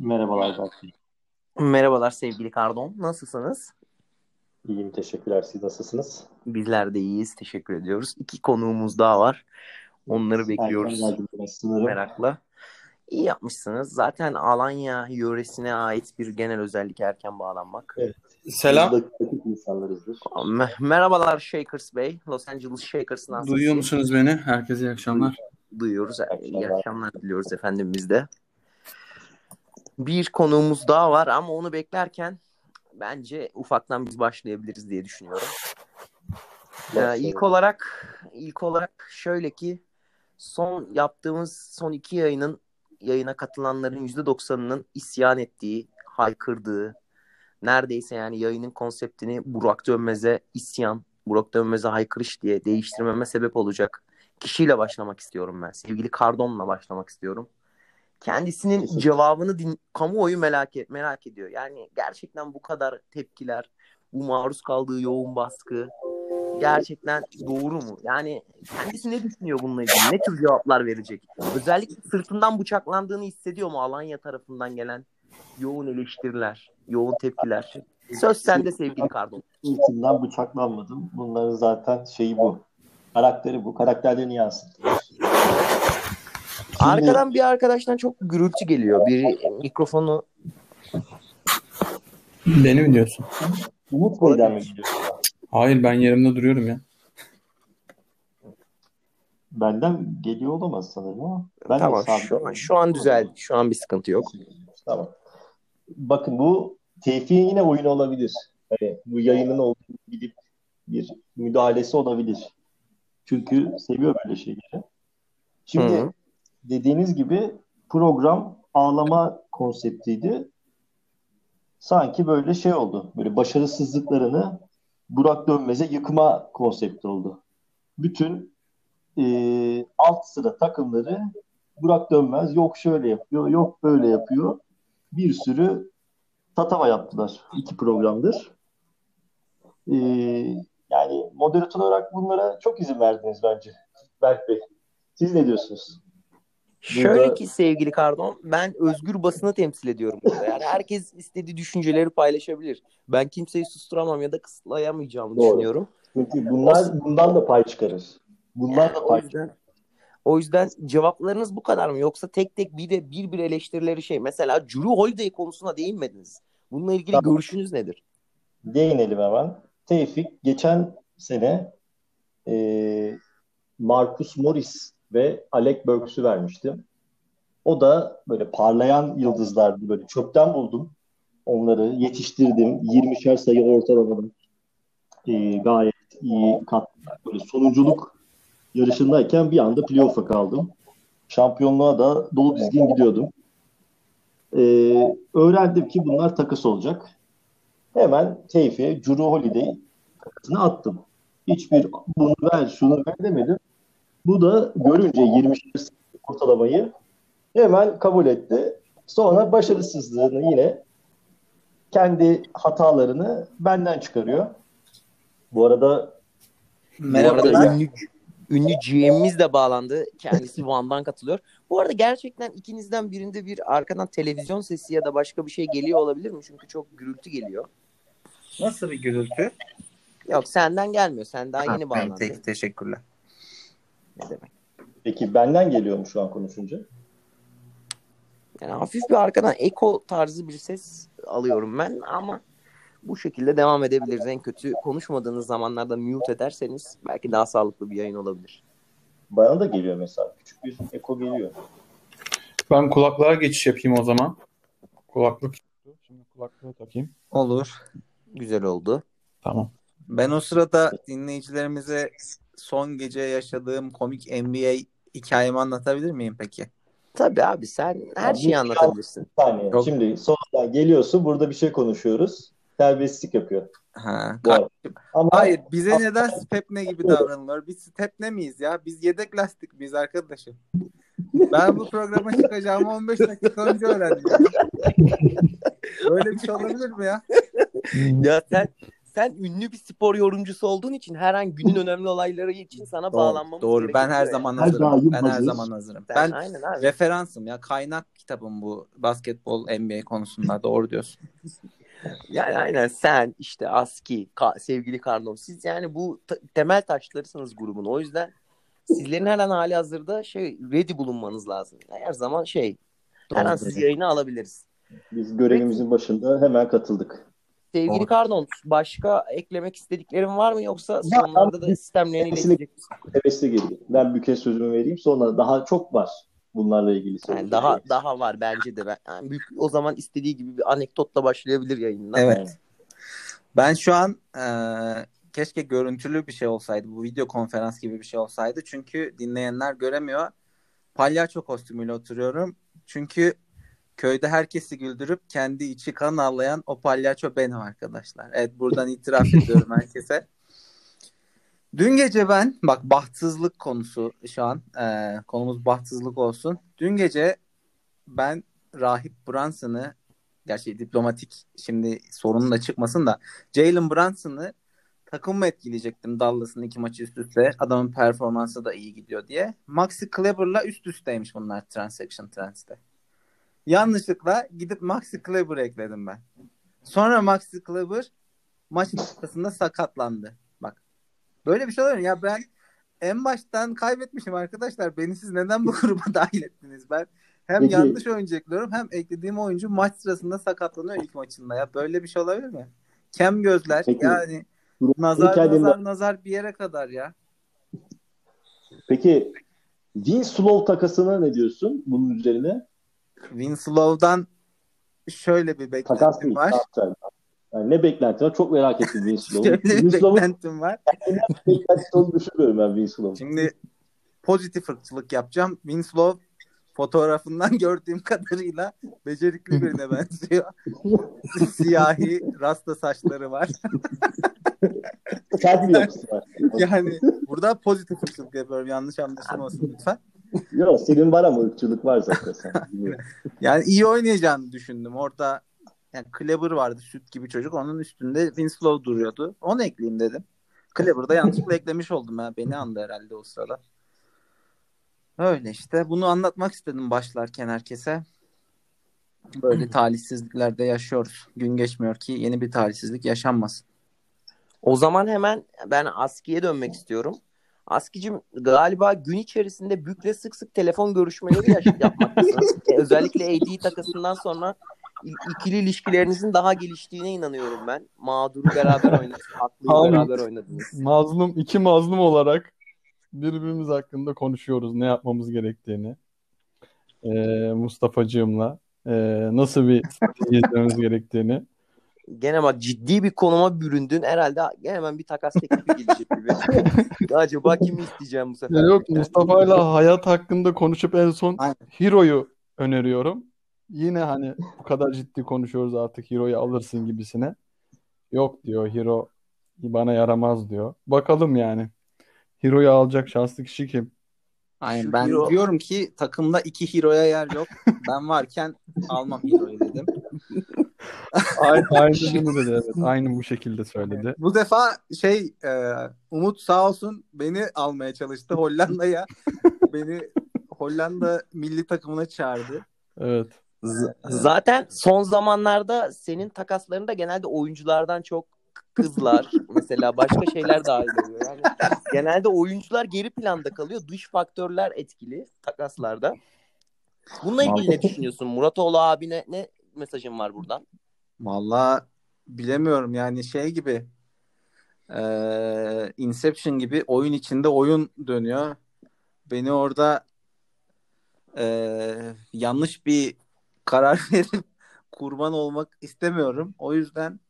Merhabalar Berk Merhabalar sevgili Kardon. Nasılsınız? İyiyim teşekkürler. Siz nasılsınız? Bizler de iyiyiz. Teşekkür ediyoruz. İki konuğumuz daha var. Onları bekliyoruz merakla. İyi yapmışsınız. Zaten Alanya yöresine ait bir genel özellik erken bağlanmak. Evet. Selam. insanlarızdır. Merhabalar Shakers Bey. Los Angeles Shakers'ın Duyuyor musunuz beni? Herkese iyi akşamlar. Duyuyoruz. İyi akşamlar diliyoruz efendim biz de. Bir konuğumuz daha var ama onu beklerken bence ufaktan biz başlayabiliriz diye düşünüyorum. Ee, ilk olarak ilk olarak şöyle ki son yaptığımız son iki yayının yayına katılanların yüzde doksanının isyan ettiği, haykırdığı, neredeyse yani yayının konseptini Burak Dönmez'e isyan, Burak Dönmez'e haykırış diye değiştirmeme sebep olacak kişiyle başlamak istiyorum ben. Sevgili Kardon'la başlamak istiyorum. Kendisinin cevabını din kamuoyu merak et merak ediyor. Yani gerçekten bu kadar tepkiler, bu maruz kaldığı yoğun baskı gerçekten doğru mu? Yani kendisi ne düşünüyor bununla ilgili? Ne tür cevaplar verecek? Özellikle sırtından bıçaklandığını hissediyor mu Alanya tarafından gelen yoğun eleştiriler, yoğun tepkiler? Söz sende sevgili Kardon. Sırtından bıçaklanmadım. Bunların zaten şeyi bu. Karakteri bu. Karakterlerini yansıtıyor. Arkadan bir arkadaştan çok gürültü geliyor. Bir mikrofonu Beni mi diyorsun? Umut Bey'den mi gidiyor? Hayır ben yerimde duruyorum ya. Benden geliyor olamaz sanırım ama. Ben tamam şu an, şu an düzeldi. Şu an bir sıkıntı yok. Tamam. Bakın bu Tevfik'in yine oyunu olabilir. Yani bu yayının olduğunu gidip bir müdahalesi olabilir. Çünkü seviyor böyle şeyleri. Şimdi Hı-hı. Dediğiniz gibi program ağlama konseptiydi. Sanki böyle şey oldu. Böyle başarısızlıklarını Burak Dönmez'e yıkma konsepti oldu. Bütün e, alt sıra takımları Burak Dönmez yok şöyle yapıyor, yok böyle yapıyor. Bir sürü tatava yaptılar iki programdır. E, yani moderatör olarak bunlara çok izin verdiniz bence Berk Bey. Siz ne diyorsunuz? Şöyle ki sevgili Kardon, ben özgür basını temsil ediyorum burada. Yani herkes istediği düşünceleri paylaşabilir. Ben kimseyi susturamam ya da kısıtlayamayacağımı Doğru. düşünüyorum. Çünkü bunlar bundan da pay çıkarır. Bunlar yani da pay çıkarır. O yüzden cevaplarınız bu kadar mı? Yoksa tek tek bir de bir bir eleştirileri şey. Mesela Drew Holiday konusuna değinmediniz. Bununla ilgili tamam. görüşünüz nedir? Değinelim hemen. Tevfik geçen sene e, Marcus Morris ve Alec Burks'ü vermiştim. O da böyle parlayan yıldızlardı. Böyle çöpten buldum. Onları yetiştirdim. 20'şer sayı ortalamadım. E, gayet iyi kattılar. Böyle sonunculuk yarışındayken bir anda playoff'a kaldım. Şampiyonluğa da dolu dizgin gidiyordum. Ee, öğrendim ki bunlar takas olacak. Hemen Teyfe, Drew Holiday takasını attım. Hiçbir bunu ver, şunu ver demedim. Bu da görünce 20 ortalamayı hemen kabul etti. Sonra başarısızlığını yine kendi hatalarını benden çıkarıyor. Bu arada Merhaba. Bu arada ünlü, ünlü GM'imiz de bağlandı. Kendisi Van'dan katılıyor. Bu arada gerçekten ikinizden birinde bir arkadan televizyon sesi ya da başka bir şey geliyor olabilir mi? Çünkü çok gürültü geliyor. Nasıl bir gürültü? Yok senden gelmiyor. Sen daha ha, yeni bağlandın. Te- teşekkürler. Ne demek? Peki benden geliyor mu şu an konuşunca? Yani hafif bir arkadan eko tarzı bir ses alıyorum ben ama bu şekilde devam edebiliriz. En kötü konuşmadığınız zamanlarda mute ederseniz belki daha sağlıklı bir yayın olabilir. Bana da geliyor mesela. Küçük bir eko geliyor. Ben kulaklığa geçiş yapayım o zaman. Kulaklık. Şimdi kulaklığı takayım. Olur. Güzel oldu. Tamam. Ben o sırada dinleyicilerimize son gece yaşadığım komik NBA hikayemi anlatabilir miyim peki? Tabii abi sen her şeyi anlatabilirsin. Saniye. Çok... Şimdi sonra geliyorsun burada bir şey konuşuyoruz. Terbiyesizlik yapıyor. Ha, Ama, Hayır bize ama, neden Stepne gibi davranılıyor? Biz Stepne miyiz ya? Biz yedek lastik miyiz arkadaşım? Ben bu programa çıkacağımı 15 dakika önce öğrendim. Böyle bir şey olabilir mi ya? ya sen sen ünlü bir spor yorumcusu olduğun için her an günün önemli olayları için sana bağlanmamız Doğru. Ben her zaman Her hazırım. Ben her zaman hazırım. Sen- Ben aynen abi. referansım ya. Kaynak kitabım bu basketbol NBA konusunda. Doğru diyorsun. Yani aynen sen işte Aski, Ka- sevgili Karnov siz yani bu t- temel taşlarısınız grubun. O yüzden sizlerin her an hali hazırda şey ready bulunmanız lazım. Her zaman şey her an sizi yayına alabiliriz. Biz görevimizin başında hemen katıldık. Sevgili Doğru. Karnon başka eklemek istediklerin var mı yoksa Ya, sonlarda da sistemlerini iletecek misin? Hevesli geliyor. Ben bir kez sözümü vereyim. Sonra daha çok var bunlarla ilgili. Yani söyleyecek. daha daha var bence de. Ben, yani büyük, o zaman istediği gibi bir anekdotla başlayabilir yayınına. Evet. Ben şu an e, keşke görüntülü bir şey olsaydı. Bu video konferans gibi bir şey olsaydı. Çünkü dinleyenler göremiyor. Palyaço kostümüyle oturuyorum. Çünkü köyde herkesi güldürüp kendi içi kan ağlayan o palyaço benim arkadaşlar. Evet buradan itiraf ediyorum herkese. Dün gece ben bak bahtsızlık konusu şu an e, konumuz bahtsızlık olsun. Dün gece ben Rahip Brunson'ı gerçi diplomatik şimdi sorunun da çıkmasın da Jalen Brunson'ı takımımı etkileyecektim Dallas'ın iki maçı üst üste. Adamın performansı da iyi gidiyor diye. Maxi Kleber'la üst üsteymiş bunlar Transaction Trends'te. Yanlışlıkla gidip Maxi Kleber'ı ekledim ben. Sonra Maxi Kleber maçın ortasında sakatlandı. Bak. Böyle bir şey olur mu? Ya ben en baştan kaybetmişim arkadaşlar. Beni siz neden bu gruba dahil ettiniz? Ben hem Peki. yanlış oyuncu ekliyorum hem eklediğim oyuncu maç sırasında sakatlanıyor ilk maçında ya. Böyle bir şey olabilir mi? Kem gözler Peki. yani nazar hikayeden- nazar nazar bir yere kadar ya. Peki Winslow takasına ne diyorsun bunun üzerine? Winslow'dan şöyle bir Takas beklentim değil. var. Yani ne beklenti var? Çok merak ettim Winslow'u. Şöyle bir Winslow'un beklentim var. beklentisi olduğunu düşünmüyorum ben Winslow'un. Şimdi pozitif ırkçılık yapacağım. Winslow fotoğrafından gördüğüm kadarıyla becerikli birine benziyor. Siyahi rasta saçları var. Yani burada pozitif ırkçılık yapıyorum. Yanlış anlaşılmasın lütfen. Yok senin var ama ırkçılık var zaten sen. Yani iyi oynayacağını düşündüm. Orada yani Kleber vardı süt gibi çocuk. Onun üstünde Winslow duruyordu. Onu ekleyeyim dedim. Kleber'da yanlışlıkla eklemiş oldum ya. Beni andı herhalde o sırada. Öyle işte. Bunu anlatmak istedim başlarken herkese. Böyle talihsizliklerde yaşıyoruz. Gün geçmiyor ki yeni bir talihsizlik yaşanmasın. O zaman hemen ben Aski'ye dönmek istiyorum. Aski'cim galiba gün içerisinde Bük'le sık sık telefon görüşmeleri yaş- yapmaktasın. E, Özellikle AD takasından sonra il- ikili ilişkilerinizin daha geliştiğine inanıyorum ben. Mağduru beraber oynadınız. Haklıyı beraber oynadınız. Mazlum, iki mazlum olarak birbirimiz hakkında konuşuyoruz ne yapmamız gerektiğini. Ee, Mustafa'cığımla ee, nasıl bir strateji izlememiz gerektiğini. Gene bak ciddi bir konuma büründün. Herhalde hemen bir takas teklifi gelecek gibi. Acaba kimi isteyeceğim bu sefer? Ya yok Mustafa'yla hayat hakkında konuşup en son Aynen. Hero'yu öneriyorum. Yine hani bu kadar ciddi konuşuyoruz artık Hero'yu alırsın gibisine. Yok diyor Hero bana yaramaz diyor. Bakalım yani. Hero'yu alacak şanslı kişi kim? Aynen Şu ben hero- diyorum ki takımda iki hero'ya yer yok. Ben varken almam hero'yu dedim. Aynı, aynı bunu dedi evet. Aynı bu şekilde söyledi. Bu defa şey e, Umut sağ olsun beni almaya çalıştı Hollanda'ya. beni Hollanda milli takımına çağırdı. Evet. Z- Zaten son zamanlarda senin takaslarında genelde oyunculardan çok kızlar mesela başka şeyler dahil oluyor. Yani genelde oyuncular geri planda kalıyor. Dış faktörler etkili takaslarda. Bununla ilgili ne düşünüyorsun? Muratoğlu abine ne mesajın var buradan? Vallahi bilemiyorum yani şey gibi e, Inception gibi oyun içinde oyun dönüyor. Beni orada e, yanlış bir karar verip kurban olmak istemiyorum. O yüzden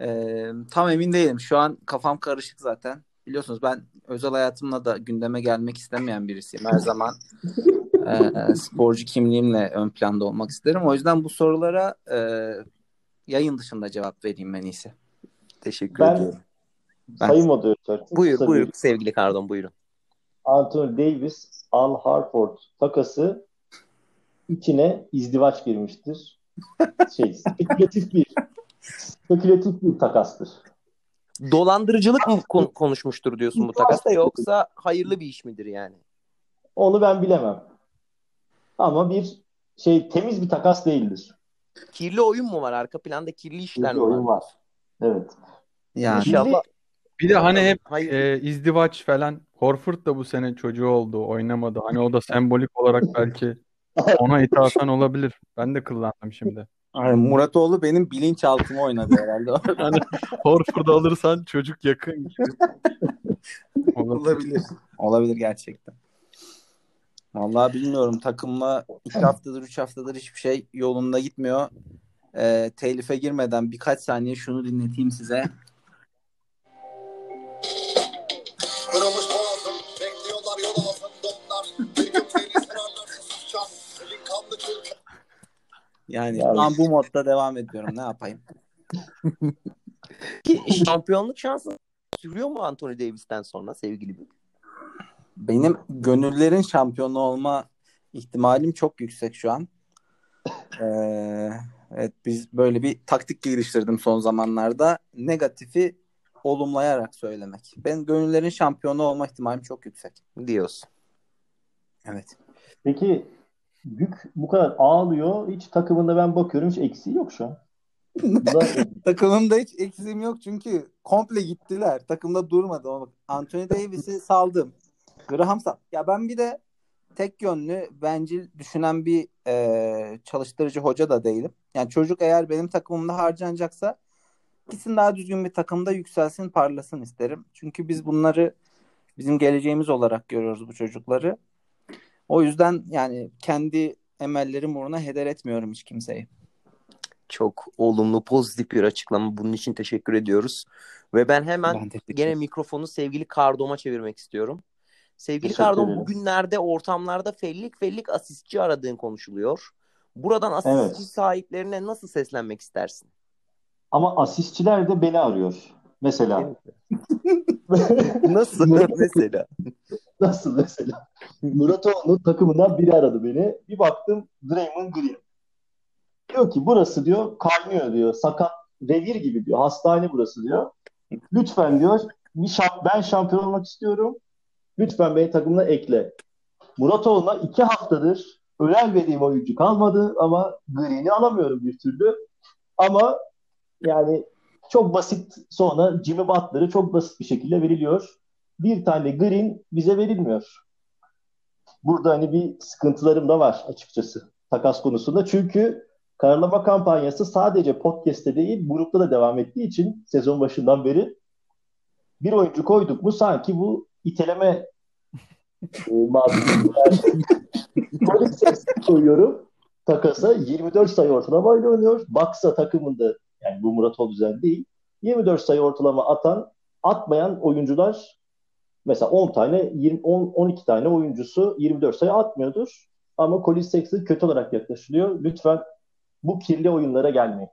e, tam emin değilim. Şu an kafam karışık zaten. Biliyorsunuz ben özel hayatımla da gündeme gelmek istemeyen birisiyim. Her zaman e, sporcu kimliğimle ön planda olmak isterim. O yüzden bu sorulara e, yayın dışında cevap vereyim en iyisi. Teşekkür Ben- ediyorum. Ben- Sayın moderatör. Buyur kısa buyur bir sevgili Kardon buyurun. Anthony Davis, Al Harford takası içine izdivaç girmiştir. Şey, spekülatif bir spekülatif bir takastır. Dolandırıcılık mı kon- konuşmuştur diyorsun bu takasta yoksa hayırlı bir iş midir yani? Onu ben bilemem. Ama bir şey temiz bir takas değildir. Kirli oyun mu var? Arka planda kirli işler Kirli mi oyun var? var. Evet. Yani İnşallah. Bir de hani hep Hayır. e, izdivaç falan. Horford da bu sene çocuğu oldu, oynamadı. Hani o da sembolik olarak belki ona ithafen olabilir. Ben de kullandım şimdi. Ay, Muratoğlu benim bilinçaltıma oynadı herhalde. Hani Horford'u alırsan çocuk yakın. Olabilir. Olabilir gerçekten. Vallahi bilmiyorum. Takımla iki haftadır, üç haftadır hiçbir şey yolunda gitmiyor. Ee, telife girmeden birkaç saniye şunu dinleteyim size. Kırılmış boğazım, bekliyorlar yol altında onlar. Bir gün beni sorarlar susacağım. Elin kanlı kırk. Yani Ya- ben bu modda devam ediyorum. Ne yapayım? Ki şampiyonluk şansı sürüyor mu Anthony Davis'ten sonra sevgili bir? Benim gönüllerin şampiyonu olma ihtimalim çok yüksek şu an. Ee, evet biz böyle bir taktik geliştirdim son zamanlarda. Negatifi olumlayarak söylemek. Ben gönüllerin şampiyonu olma ihtimalim çok yüksek. diyorsun. Evet. Peki Gük bu kadar ağlıyor. Hiç takımında ben bakıyorum hiç eksiği yok şu an. Takımımda hiç eksiğim yok çünkü komple gittiler. Takımda durmadı. Anthony Davis'i saldım. Graham. Ya ben bir de tek yönlü bencil düşünen bir e, çalıştırıcı hoca da değilim. Yani çocuk eğer benim takımımda harcanacaksa gitsin daha düzgün bir takımda yükselsin, parlasın isterim. Çünkü biz bunları bizim geleceğimiz olarak görüyoruz bu çocukları. O yüzden yani kendi emellerim uğruna heder etmiyorum hiç kimseyi. Çok olumlu, pozitif bir açıklama. Bunun için teşekkür ediyoruz. Ve ben hemen Ben gene mikrofonu sevgili Kardom'a çevirmek istiyorum. Sevgili ederiz. bugünlerde ortamlarda fellik fellik asistçi aradığın konuşuluyor. Buradan asistçi Evet. sahiplerine nasıl seslenmek istersin? Ama asistçiler de beni arıyor. Mesela. Nasıl mesela? Nasıl mesela? Muratoğlu takımından biri aradı beni. Bir baktım Draymond Green. Diyor ki burası diyor kaynıyor diyor. Sakat revir gibi diyor. Hastane burası diyor. Lütfen diyor bir şamp ben şampiyon olmak istiyorum. Lütfen beni takımına ekle. Muratoğlu'na iki haftadır önem verdiğim oyuncu kalmadı ama Green'i alamıyorum bir türlü. Ama yani çok basit sonra Jimmy Butler'ı çok basit bir şekilde veriliyor. Bir tane Green bize verilmiyor. Burada hani bir sıkıntılarım da var açıkçası takas konusunda. Çünkü karalama kampanyası sadece podcast'te değil grupta da devam ettiği için sezon başından beri bir oyuncu koyduk mu sanki bu iteleme e. Polis sesi koyuyorum takasa 24 sayı ortalamayla oynuyor. Baksa takımında yani bu Murat Olüzen değil 24 sayı ortalama atan atmayan oyuncular mesela 10 tane 20, 10, 12 tane oyuncusu 24 sayı atmıyordur. Ama Colin Sexton kötü olarak yaklaşılıyor. Lütfen bu kirli oyunlara gelmeyin.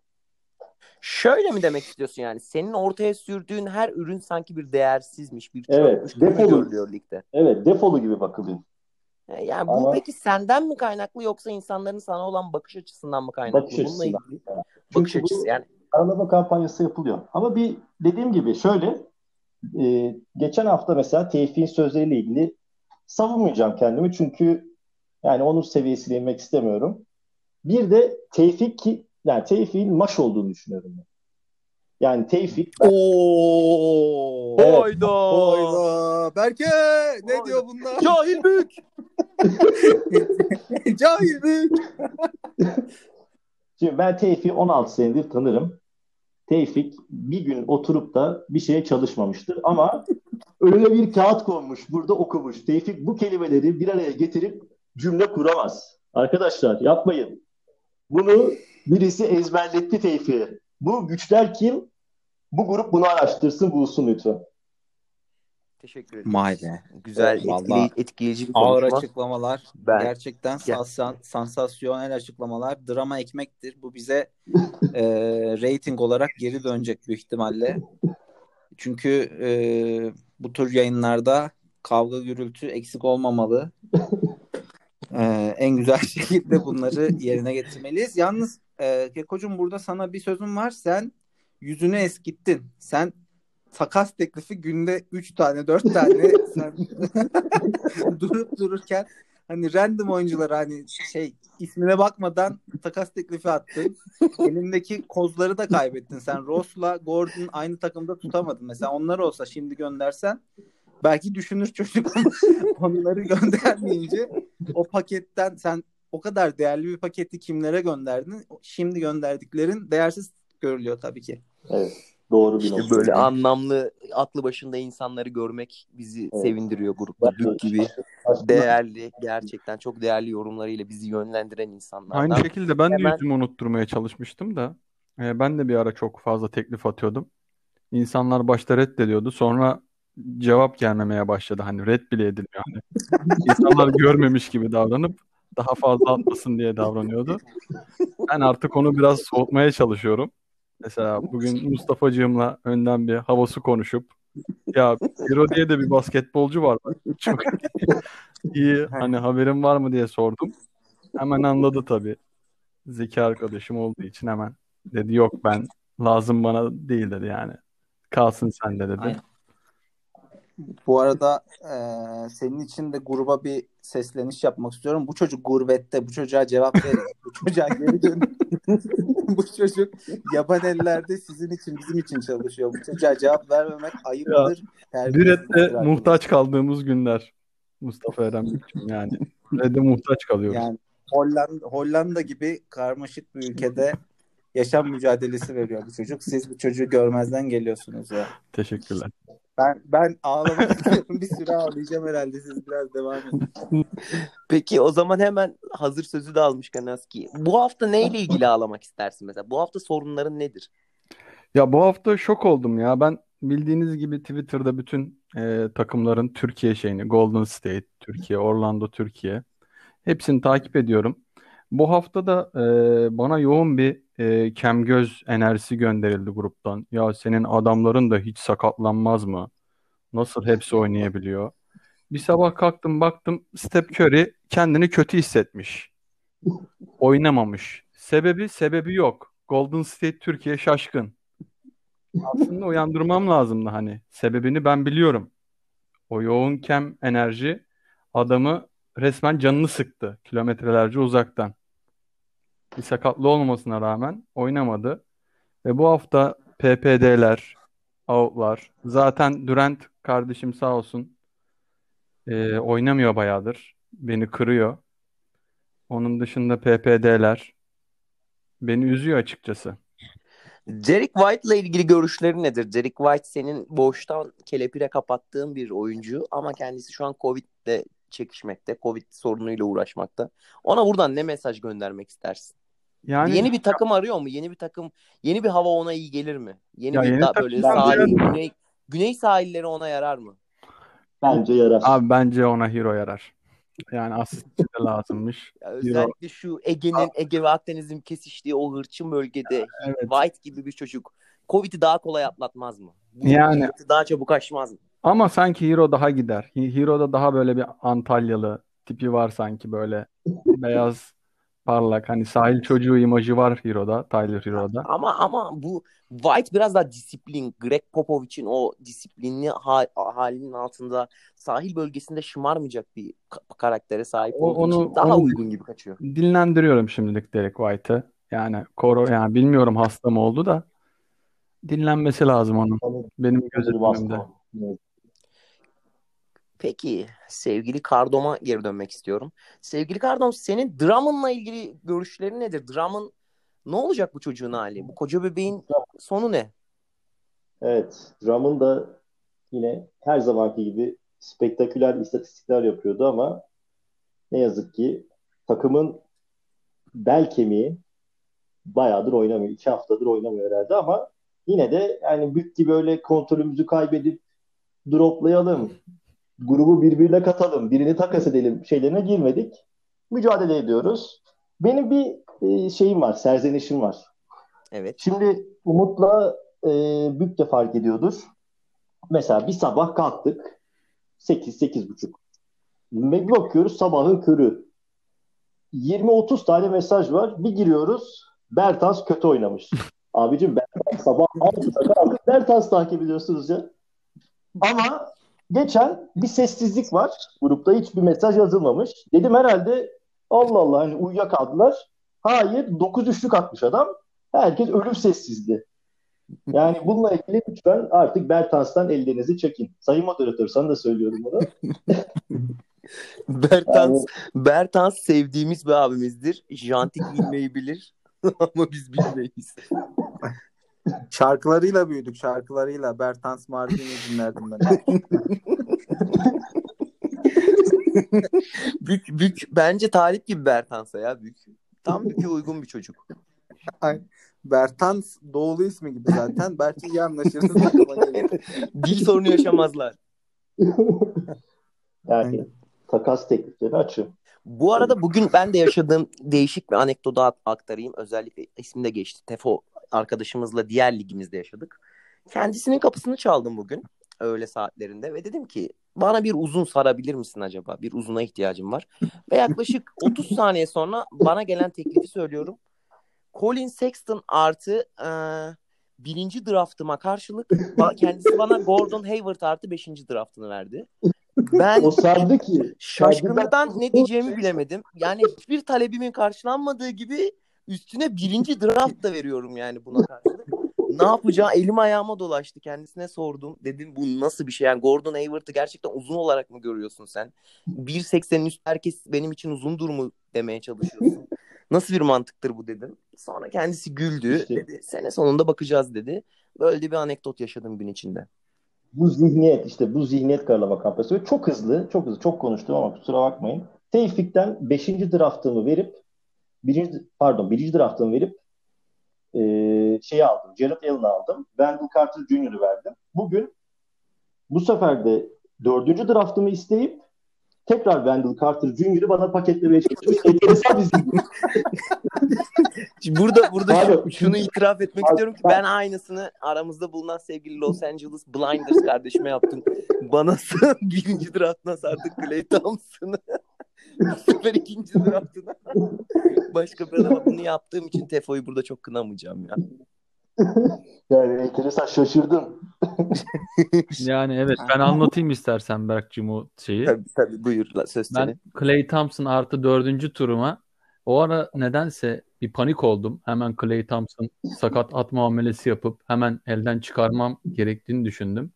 Şöyle mi demek istiyorsun yani? Senin ortaya sürdüğün her ürün sanki bir değersizmiş, bir Evet, defolu. görülüyor ligde. Evet defolu gibi bakılıyor. E, Yani bu Ama- peki senden mi kaynaklı yoksa insanların sana olan bakış açısından mı kaynaklı? Bakış Bununla açısından. ilgili Çünkü bakış açısı bu yani. karalama kampanyası yapılıyor. Ama bir dediğim gibi şöyle e, geçen hafta mesela Tevfik'in sözleriyle ilgili savunmayacağım kendimi çünkü yani onun seviyesine inmek istemiyorum. Bir de Tevfik ki yani Tevfik'in maş olduğunu düşünüyorum. ben. Yani Tevfik Oo! Evet. Hayda! Oyla. Berke ne Oyla. diyor bunlar? Cahil büyük. Cahil büyük. Şimdi ben Tevfik'i 16 senedir tanırım. Tevfik bir gün oturup da bir şeye çalışmamıştır ama önüne bir kağıt konmuş, burada okumuş. Tevfik bu kelimeleri bir araya getirip cümle kuramaz. Arkadaşlar yapmayın. Bunu birisi ezberletti Tevfik'e. Bu güçler kim? Bu grup bunu araştırsın, bulsun lütfen. Teşekkür ederim. Vay be. Güzel, Evet, etkileyici bir Ağır konuşma. açıklamalar. Ben- Gerçekten Ya. sansa- sansasyonel açıklamalar. Drama ekmektir. Bu bize e, rating olarak geri dönecek büyük ihtimalle. Çünkü e, bu tür yayınlarda kavga gürültü eksik olmamalı. E, en güzel şekilde bunları yerine getirmeliyiz. Yalnız e, Kekocuğum burada sana bir sözüm var. Sen yüzünü eskittin. Sen takas teklifi günde 3 tane 4 tane sen durup dururken hani random oyuncular hani şey ismine bakmadan takas teklifi attın. Elindeki kozları da kaybettin. Sen Ross'la Gordon aynı takımda tutamadın. Mesela onlar olsa şimdi göndersen belki düşünür çocuk onları göndermeyince o paketten sen o kadar değerli bir paketi kimlere gönderdin? Şimdi gönderdiklerin değersiz görülüyor tabii ki. Evet. Doğru bir İşte nokta. böyle anlamlı aklı başında insanları görmek bizi Evet. sevindiriyor grupta. Büyük gibi Aslında- değerli, gerçekten çok değerli yorumlarıyla bizi yönlendiren insanlardan. Aynı şekilde ben de Hemen- yüzümü unutturmaya çalışmıştım da e, ben de bir ara çok fazla teklif atıyordum. İnsanlar başta reddediyordu. Sonra cevap gelmemeye başladı. Hani red bile edilmiyor. Hani insanlar görmemiş gibi davranıp daha fazla atmasın diye davranıyordu. Ben artık onu biraz soğutmaya çalışıyorum. Mesela bugün Mustafa'cığımla önden bir havası konuşup ya Hiro diye de bir basketbolcu var. Çok iyi hani haberin var mı diye sordum. Hemen anladı tabii. Zeki arkadaşım olduğu için hemen dedi yok ben lazım bana değil dedi yani. Kalsın sende dedi. Aynen. Bu arada e, senin için de gruba bir sesleniş yapmak istiyorum. Bu çocuk gurbette. Bu çocuğa cevap verin. bu çocuğa geri dönün. bu çocuk yaban ellerde sizin için bizim için çalışıyor. Bu çocuğa cevap vermemek ayıptır. Düret'te muhtaç kaldığımız günler. Mustafa Büyükçüm yani. Düret'te muhtaç kalıyoruz. Yani Hollanda, Hollanda gibi karmaşık bir ülkede yaşam mücadelesi veriyor bu çocuk. Siz bu çocuğu görmezden geliyorsunuz ya. Teşekkürler. Ben ben ağlamak istiyorum. Bir süre ağlayacağım herhalde. Siz biraz devam edin. Peki o zaman hemen hazır sözü de almışken Aski. Bu hafta neyle ilgili ağlamak istersin mesela? Bu hafta sorunların nedir? Ya bu hafta şok oldum ya. Ben bildiğiniz gibi Twitter'da bütün e, takımların Türkiye şeyini, Golden State, Türkiye, Orlando, Türkiye hepsini takip ediyorum. Bu hafta da e, bana yoğun bir e, kemgöz enerjisi gönderildi gruptan. Ya senin adamların da hiç sakatlanmaz mı? Nasıl hepsi oynayabiliyor? Bir sabah kalktım baktım Steph Curry kendini kötü hissetmiş. Oynamamış. Sebebi sebebi yok. Golden State Türkiye şaşkın. Aslında uyandırmam lazımdı hani. Sebebini ben biliyorum. O yoğun kem enerji adamı resmen canını sıktı kilometrelerce uzaktan. Bir sakatlığı olmamasına rağmen oynamadı. Ve bu hafta PPD'ler, out'lar. Zaten Durant kardeşim sağ olsun e, oynamıyor bayağıdır. Beni kırıyor. Onun dışında PPD'ler beni üzüyor açıkçası. Derek White'la ilgili görüşleri nedir? Derek White senin boştan kelepire kapattığın bir oyuncu ama kendisi şu an Covid'le çekişmekte. Covid sorunuyla uğraşmakta. Ona buradan ne mesaj göndermek istersin? Yani Yeni bir takım arıyor mu? Yeni bir takım, yeni bir hava ona iyi gelir mi? Yeni Ya bir yeni da, böyle sahil, güney, güney sahilleri ona yarar mı? Bence yarar. Abi bence ona hero yarar. Yani asistçi de lazımmış. Ya özellikle şu Ege'nin, Ege ve Akdeniz'in kesiştiği o hırçın bölgede Evet. White gibi bir çocuk Covid'i daha kolay atlatmaz mı? Bu Yani- Covid'i daha çabuk aşmaz mı? Ama sanki Hero daha gider. Hero'da daha böyle bir Antalyalı tipi var sanki böyle. Beyaz, parlak. Hani sahil çocuğu imajı var Hero'da. Tyler Hero'da. Ama ama bu White biraz daha disiplin. Greg Popovich'in o disiplinli ha- halinin altında sahil bölgesinde şımarmayacak bir ka- karaktere sahip O- olduğu onu- için daha onu- uygun gibi kaçıyor. Dinlendiriyorum şimdilik Derek White'ı. Yani koro yani bilmiyorum hasta mı oldu da dinlenmesi lazım onun. Benim gözetimimde. Peki sevgili Kardom'a geri dönmek istiyorum. Sevgili Kardom senin Drummond'la ilgili görüşlerin nedir? Drummond ne olacak bu çocuğun hali? Bu koca bebeğin sonu ne? Evet, Drummond da yine her zamanki gibi spektaküler istatistikler yapıyordu ama ne yazık ki takımın bel kemiği bayağıdır oynamıyor. İki haftadır oynamıyor herhalde ama yine de yani büyük gibi öyle kontrolümüzü kaybedip droplayalım, grubu birbirine katalım, birini takas edelim şeylerine girmedik. Mücadele ediyoruz. Benim bir e, şeyim var, serzenişim var. Evet. Şimdi Umut'la e, Büyük de fark ediyordur. Mesela bir sabah kalktık. 8-8.30. Ve bir bakıyoruz sabahın körü. 20-30 tane mesaj var. Bir giriyoruz. Bertans kötü oynamış. Abicim ben sabah 6'da kalkıp Bertans takip ediyorsunuz ya. Ama geçen bir sessizlik var. Grupta hiçbir mesaj yazılmamış. Dedim herhalde Allah Allah hani uyuyakaldılar. Hayır 9 üçlük atmış adam. Herkes ölüm sessizdi. Yani bununla ilgili lütfen artık Bertans'tan ellerinizi çekin. Sayın moderatör sana da söylüyorum bunu. Bertans, yani... Bertans sevdiğimiz bir abimizdir. Jantik bilmeyi bilir ama biz bilmeyiz. Şarkılarıyla büyüdük şarkılarıyla. Bertans Mardin'i dinlerdim ben. bük, bük, bence Talip gibi Bertans'a ya bük. Tam büke uygun bir çocuk. Ay, Bertans doğulu ismi gibi zaten. Belki iyi anlaşırız. Dil sorunu yaşamazlar. yani takas teklifleri açın. Bu arada bugün ben de yaşadığım değişik bir anekdotu aktarayım. Özellikle ismi de geçti. Tefo arkadaşımızla diğer ligimizde yaşadık. Kendisinin kapısını çaldım bugün öğle saatlerinde ve dedim ki bana bir uzun sarabilir misin acaba? Bir uzuna ihtiyacım var. Ve yaklaşık 30 saniye sonra bana gelen teklifi söylüyorum. Colin Sexton artı e, birinci draftıma karşılık kendisi bana Gordon Hayward artı beşinci draftını verdi. Ben o sardı ki. Şaşkınlıktan ne diyeceğimi bilemedim. Yani hiçbir talebimin karşılanmadığı gibi üstüne birinci draft da veriyorum yani buna karşılık. ne yapacağı elim ayağıma dolaştı. Kendisine sordum. Dedim bu nasıl bir şey? Yani Gordon Hayward'ı gerçekten uzun olarak mı görüyorsun sen? 1.80'in üstü herkes benim için uzundur mu demeye çalışıyorsun. Nasıl bir mantıktır bu dedim. Sonra kendisi güldü. İşte. Dedi, sene sonunda bakacağız dedi. Böyle bir anekdot yaşadım gün içinde. Bu zihniyet işte bu zihniyet karalama kampanyası. Ve çok hızlı, çok hızlı, çok konuştum ama kusura bakmayın. Tevfik'ten 5. draftımı verip birinci, pardon birinci draftımı verip e, şeyi aldım. Jared Allen'ı aldım. Wendell Carter Jr.'ı verdim. Bugün bu sefer de dördüncü draftımı isteyip tekrar Wendell Carter Jr.'ı bana paketlemeye çalışmış. Enteresan bir burada burada Abi, şunu itiraf etmek Abi, istiyorum ki ben aynısını aramızda bulunan sevgili Los Angeles Blinders kardeşime yaptım. Bana birinci draftına sardık Clay Thompson'ı. Bu sefer ikinci draftına. Başka bir adama bunu yaptığım için Tefo'yu burada çok kınamayacağım ya. Yani enteresan şaşırdım. yani evet ben anlatayım istersen Berk'cim o şeyi. Tabii tabii buyur söz Ben Clay Thompson artı dördüncü turuma o ara nedense bir panik oldum. Hemen Clay Thompson sakat at muamelesi yapıp hemen elden çıkarmam gerektiğini düşündüm.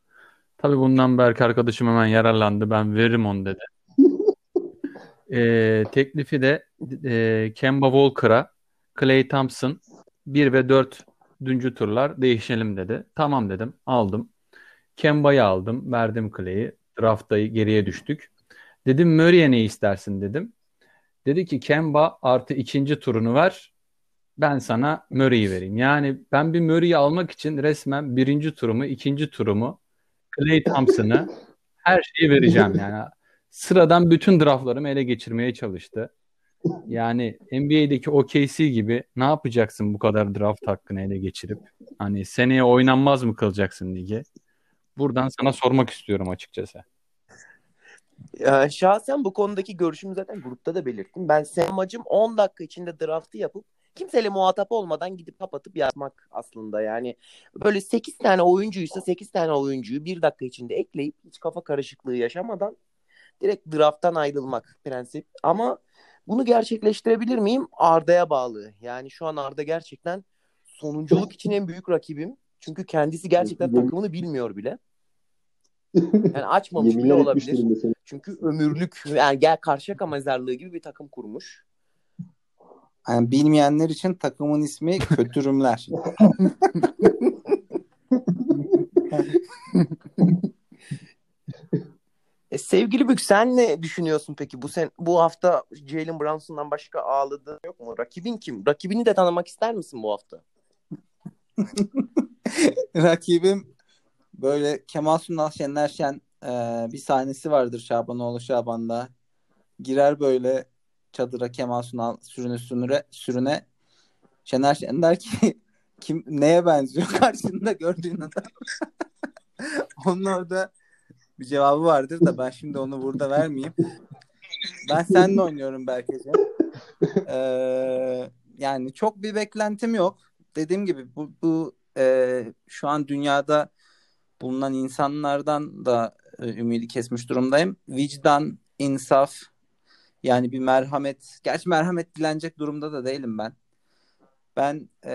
Tabii bundan Berk arkadaşım hemen yararlandı. Ben veririm onu dedi. ee, teklifi de e, Kemba Walker'a Clay Thompson 1 ve 4 düncü turlar değişelim dedi. Tamam dedim. Aldım. Kemba'yı aldım. Verdim Clay'i. Draft'ta geriye düştük. Dedim Murray'e ne istersin dedim. Dedi ki Kemba artı ikinci turunu ver. Ben sana Murray'i vereyim. Yani ben bir Murray'i almak için resmen birinci turumu, ikinci turumu, Clay Thompson'ı her şeyi vereceğim yani. Sıradan bütün draftlarımı ele geçirmeye çalıştı. Yani NBA'deki OKC gibi ne yapacaksın bu kadar draft hakkını ele geçirip? Hani seneye oynanmaz mı kılacaksın ligi? Buradan sana sormak istiyorum açıkçası. Ya, şahsen bu konudaki görüşümü zaten grupta da belirttim. Ben senin amacım 10 dakika içinde draftı yapıp kimseyle muhatap olmadan gidip kapatıp yazmak aslında. Yani böyle 8 tane oyuncuysa 8 tane oyuncuyu 1 dakika içinde ekleyip hiç kafa karışıklığı yaşamadan direkt drafttan ayrılmak prensip. Ama bunu gerçekleştirebilir miyim? Arda'ya bağlı. Yani şu an Arda gerçekten sonunculuk için en büyük rakibim. Çünkü kendisi gerçekten takımını bilmiyor bile. Yani açmamış bile olabilir. Çünkü ömürlük yani gel Karşıyaka mezarlığı gibi bir takım kurmuş. Yani bilmeyenler için takımın ismi Kötürümler. E, sevgili Bük sen ne düşünüyorsun peki? Bu sen bu hafta Jalen Brunson'dan başka ağladığın yok mu? Rakibin kim? Rakibini de tanımak ister misin bu hafta? Rakibim böyle Kemal Sunal Şener Şen e, bir sahnesi vardır Şabanoğlu Şaban'da. Girer böyle çadıra Kemal Sunal sürüne sürüne sürüne Şener Şen der ki kim neye benziyor karşında gördüğün adam. Onun orada bir cevabı vardır da ben şimdi onu burada vermeyeyim. Ben seninle oynuyorum Berkeciğim. Ee, yani çok bir beklentim yok. dediğim gibi bu, bu e, şu an dünyada bulunan insanlardan da e, ümidi kesmiş durumdayım. Vicdan, insaf, yani bir merhamet. Gerçi merhamet dilenecek durumda da değilim ben. Ben e,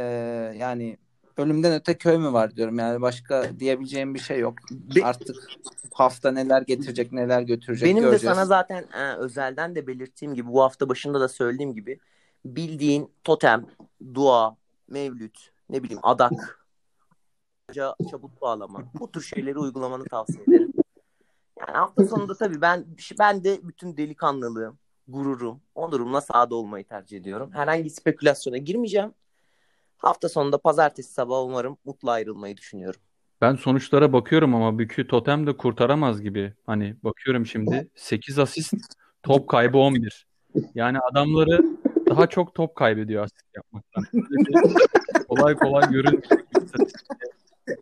yani ölümden öte köy mü var diyorum. Yani başka diyebileceğim bir şey yok. Be- Artık hafta neler getirecek neler götürecek Benim göreceğiz. de sana zaten e, özelden de belirttiğim gibi bu hafta başında da söylediğim gibi bildiğin totem, dua, mevlüt, ne bileyim adak, çabuk bağlama bu tür şeyleri uygulamanı tavsiye ederim. Yani hafta sonunda tabii ben ben de bütün delikanlılığım, gururum, onurumla sahada olmayı tercih ediyorum. Herhangi spekülasyona girmeyeceğim. Hafta sonunda pazartesi sabahı umarım mutlu ayrılmayı düşünüyorum. Ben sonuçlara bakıyorum ama Bükü Totem de kurtaramaz gibi. Hani bakıyorum şimdi 8 asist, top kaybı 11. Yani adamları daha çok top kaybediyor asist yapmaktan. Kolay kolay.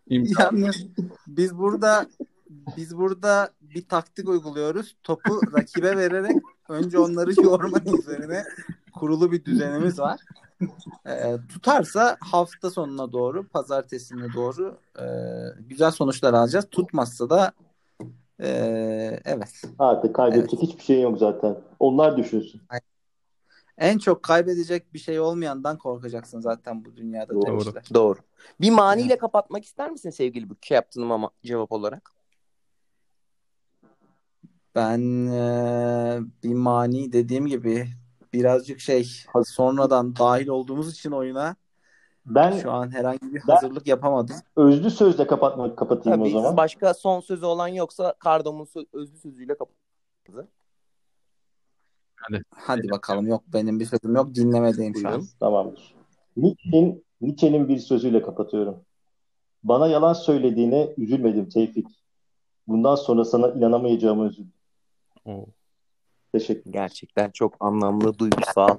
İmkan. Yalnız biz burada biz burada bir taktik uyguluyoruz. Topu rakibe vererek önce onları yorma üzerine kurulu bir düzenimiz var. Ee, tutarsa hafta sonuna doğru, pazartesine doğru e, güzel sonuçlar alacağız. Tutmazsa da e, evet. Artık kaybedecek hiçbir şey yok zaten. Onlar düşünsün. En çok kaybedecek bir şey olmayandan korkacaksın zaten bu dünyada Doğru. demişler. Doğru. Bir maniyle kapatmak ister misin sevgili bu yaptığım ama cevap olarak? Ben e, bir mani dediğim gibi birazcık şey sonradan dahil olduğumuz için oyuna Ben şu an herhangi bir hazırlık yapamadım. özlü sözle kapatmak kapatayım Tabii o zaman. başka son sözü olan yoksa Kardom'un sö- özlü sözüyle kapat. Hadi bakalım yok benim bir sözüm yok dinlemediğim şu an. Tamamdır. Nietzsche'nin, Nietzsche'nin bir sözüyle kapatıyorum. Bana yalan söylediğine üzülmedim Tevfik. Bundan sonra sana inanamayacağımı üzüldüm. Oo. Teşekkür Gerçekten çok anlamlı, duygusal.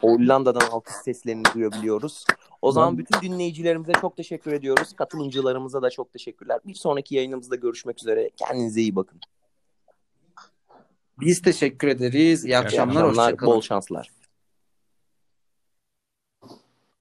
Hollanda'dan alkış seslerini duyabiliyoruz. O zaman bütün dinleyicilerimize çok teşekkür ediyoruz. Katılımcılarımıza da çok teşekkürler. Bir sonraki yayınımızda görüşmek üzere. Kendinize iyi bakın. Biz teşekkür ederiz. İyi İyi akşamlar. akşamlar, Hoşçakalın. bol şanslar.